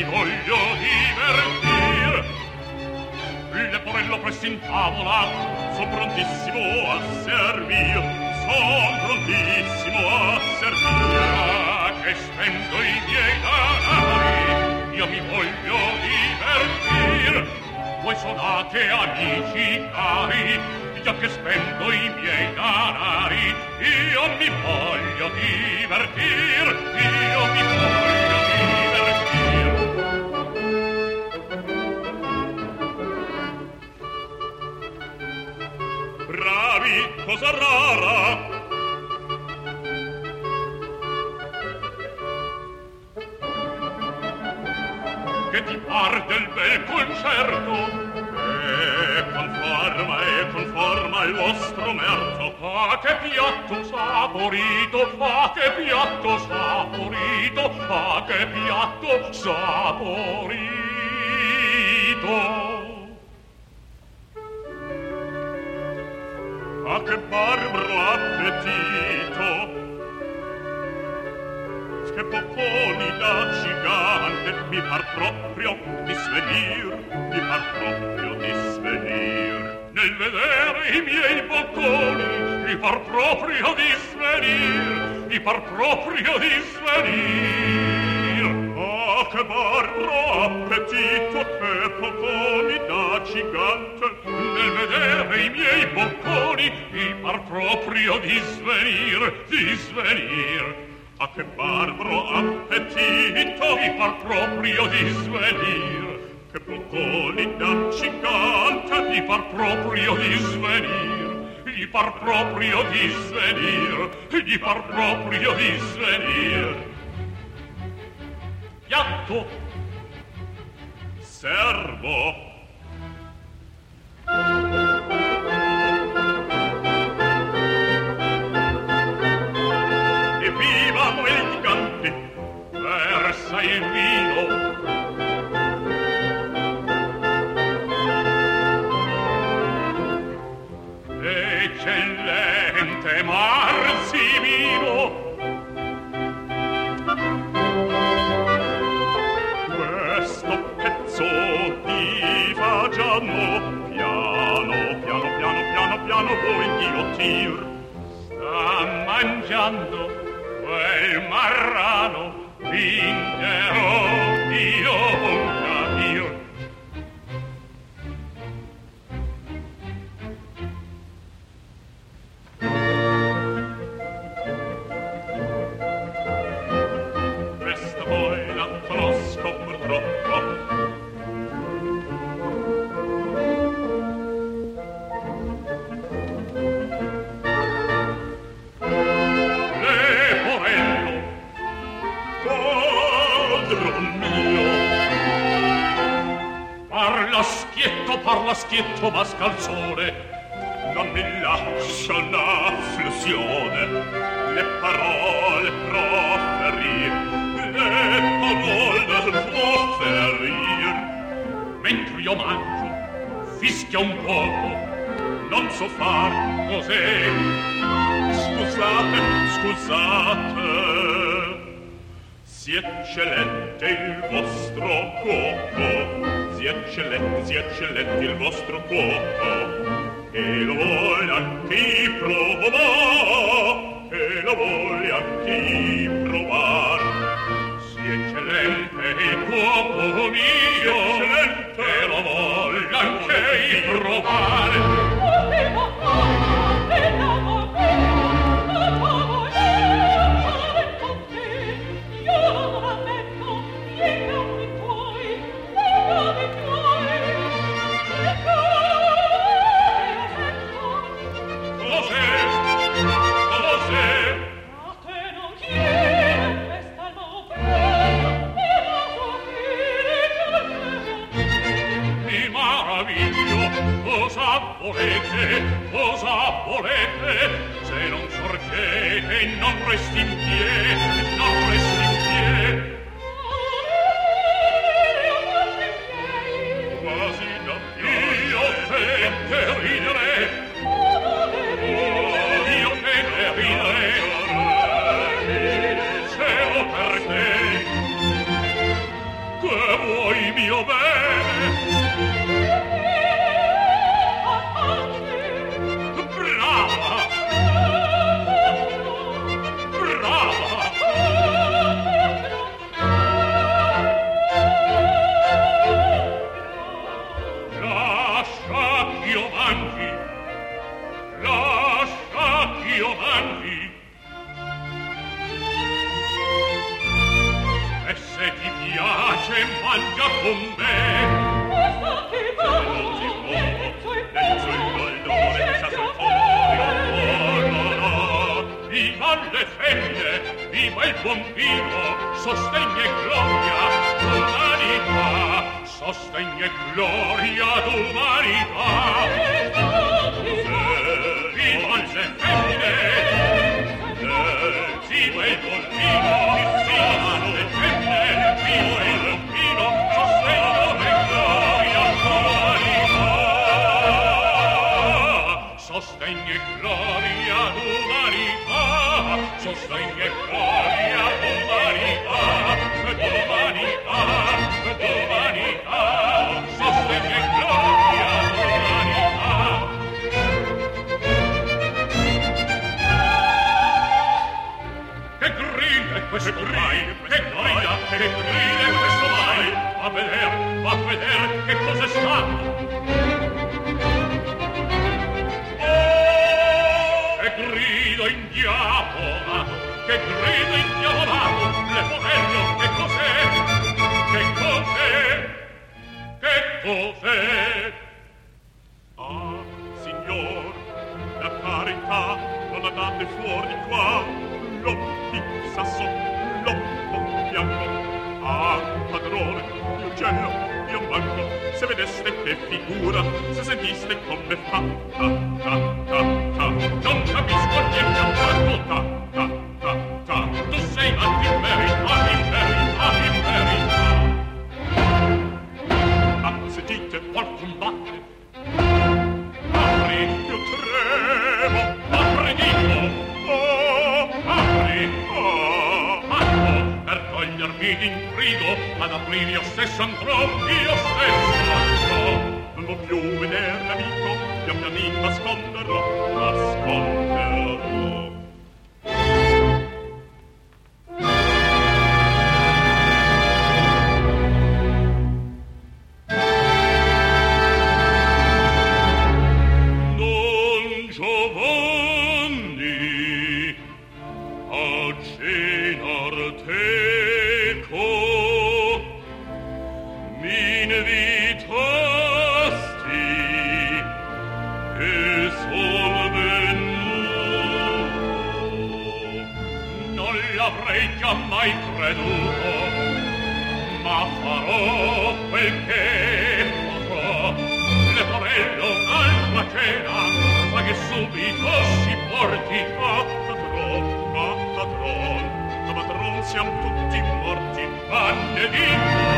mi voglio divertir. Le porello presto in tavola son prontissimo a servir son prontissimo a servir. Che spendo i miei danari io mi voglio divertir. Voi sonate amici cari già che spendo i miei danari io mi voglio divertir io mi voglio cosa rara. Che ti parte il bel concerto? E conforma e conforma il vostro merto che piatto saporito che piatto saporito che piatto saporito ah che barbaro appetito che bocconi da gigante mi par proprio di svenir mi par proprio di svenir. Nel vedere i miei bocconi mi par proprio di svenir mi par proprio di svenir che barbaro appetito che bocconi da gigante. Nel vedere i miei bocconi mi par proprio di svenir di svenir A che barbaro appetito mi par proprio di svenir Che bocconi da gigante mi par proprio di svenir Gli par proprio di svenir Gli par proprio di svenir Piatto. Servo piano, piano Voi ghiottir Sta mangiando quel marrano Vincerò schietto, parla schietto, mascalzone Non mi lascia una flessione. Le parole proferir Le parole proferir. Mentre io mangio, fischia un poco Non so far cos'è. Scusate, scusate Si eccellente il vostro cuoco Si eccellente, si eccellente il vostro cuoco. E lo vuole anche provare E lo vuole anche provare Si eccellente il cuoco mio E lo vuole anche provare Cos'è? Volete, cosa volete? Se non sorgete, non resti in piedi, non resti a vedere, a vedere che cosa sta. Oh, che grido indiavolato, che grido indiavolato, le poverlo, che cos'è? Che cos'è? Che cos'è? Ah, signor, la carità non la date fuori di qua, l'ho di sasso, l'ho di piano, Ah, padrone, io gelo, io manco, se vedeste che figura, se sentiste come fa, ta, ta, ta, ta, non capisco niente. siamo tutti morti, Annelina!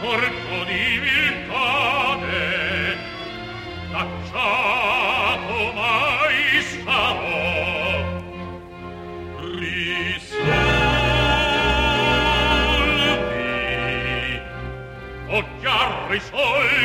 corpo di viltade tacciato mai sarò risolvi o chiar risolvi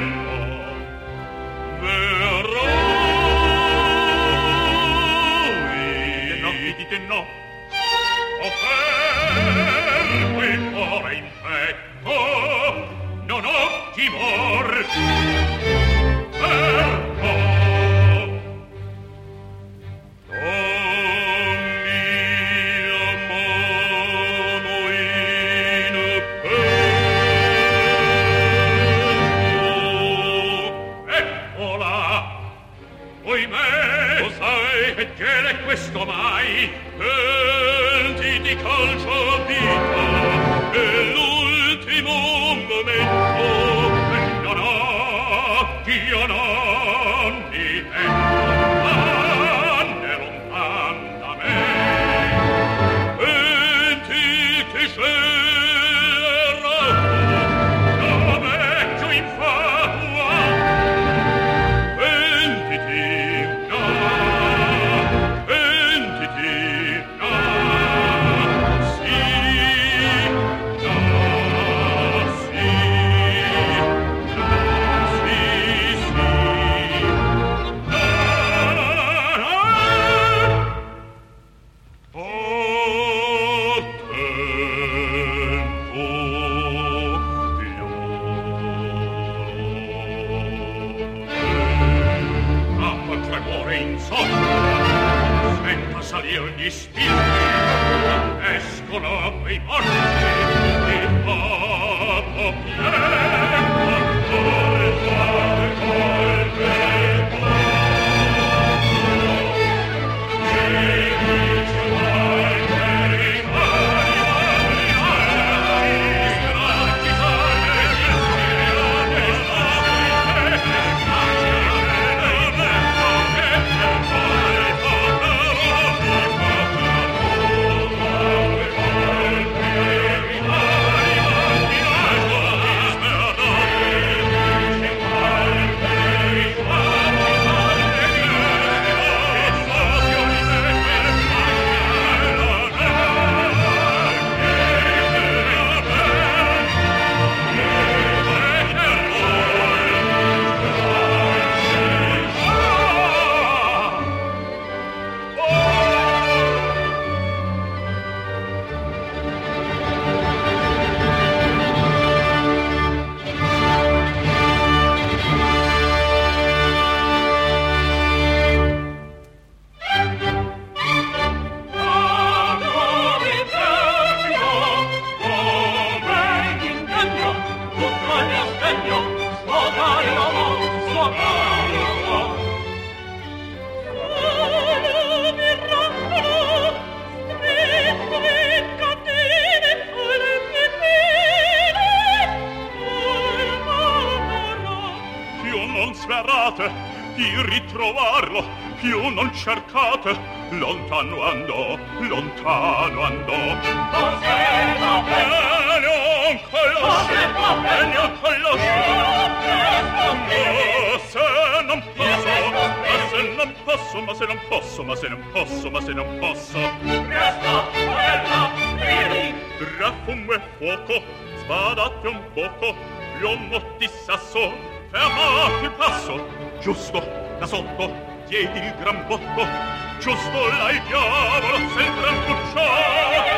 quei morti, di fatto di ritrovarlo. Più non cercate. Lontano andò lontano andò. Cos'è la e non conosce e non conosce se non posso. Ma se non posso ma se non posso ma se non posso ma se non posso. Presto bella vieni. Tra fumo e fuoco sbadate un poco. L'uomo di sasso fermate il passo giusto da sotto diedi il gran botto giusto là il diavolo se il gran cuccione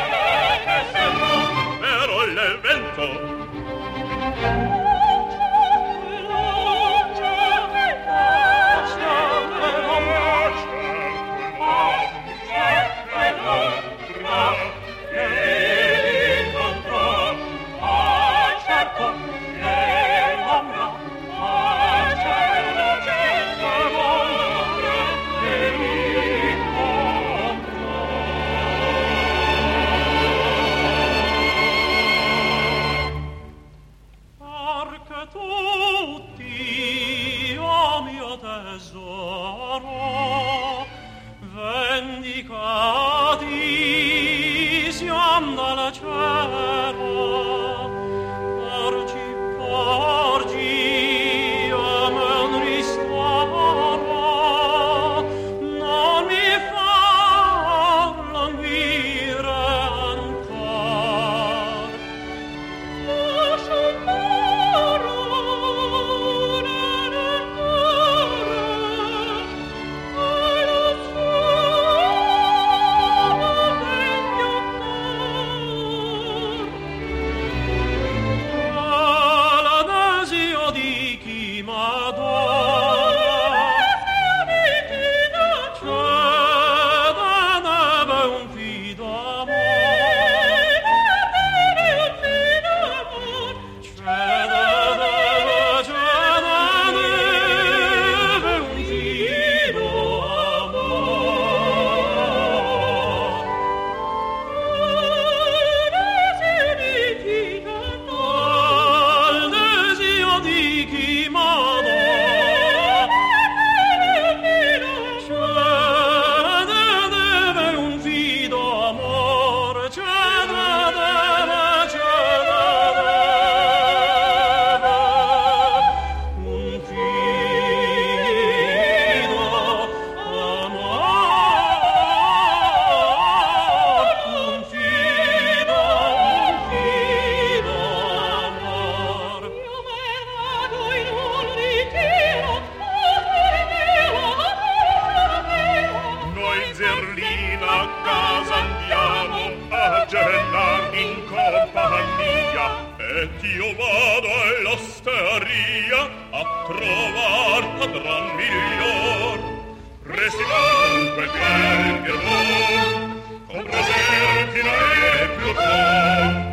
io vado all'osteria a trovar padron miglior. Resti dunque che vuoi, con prosertina e più tuoi.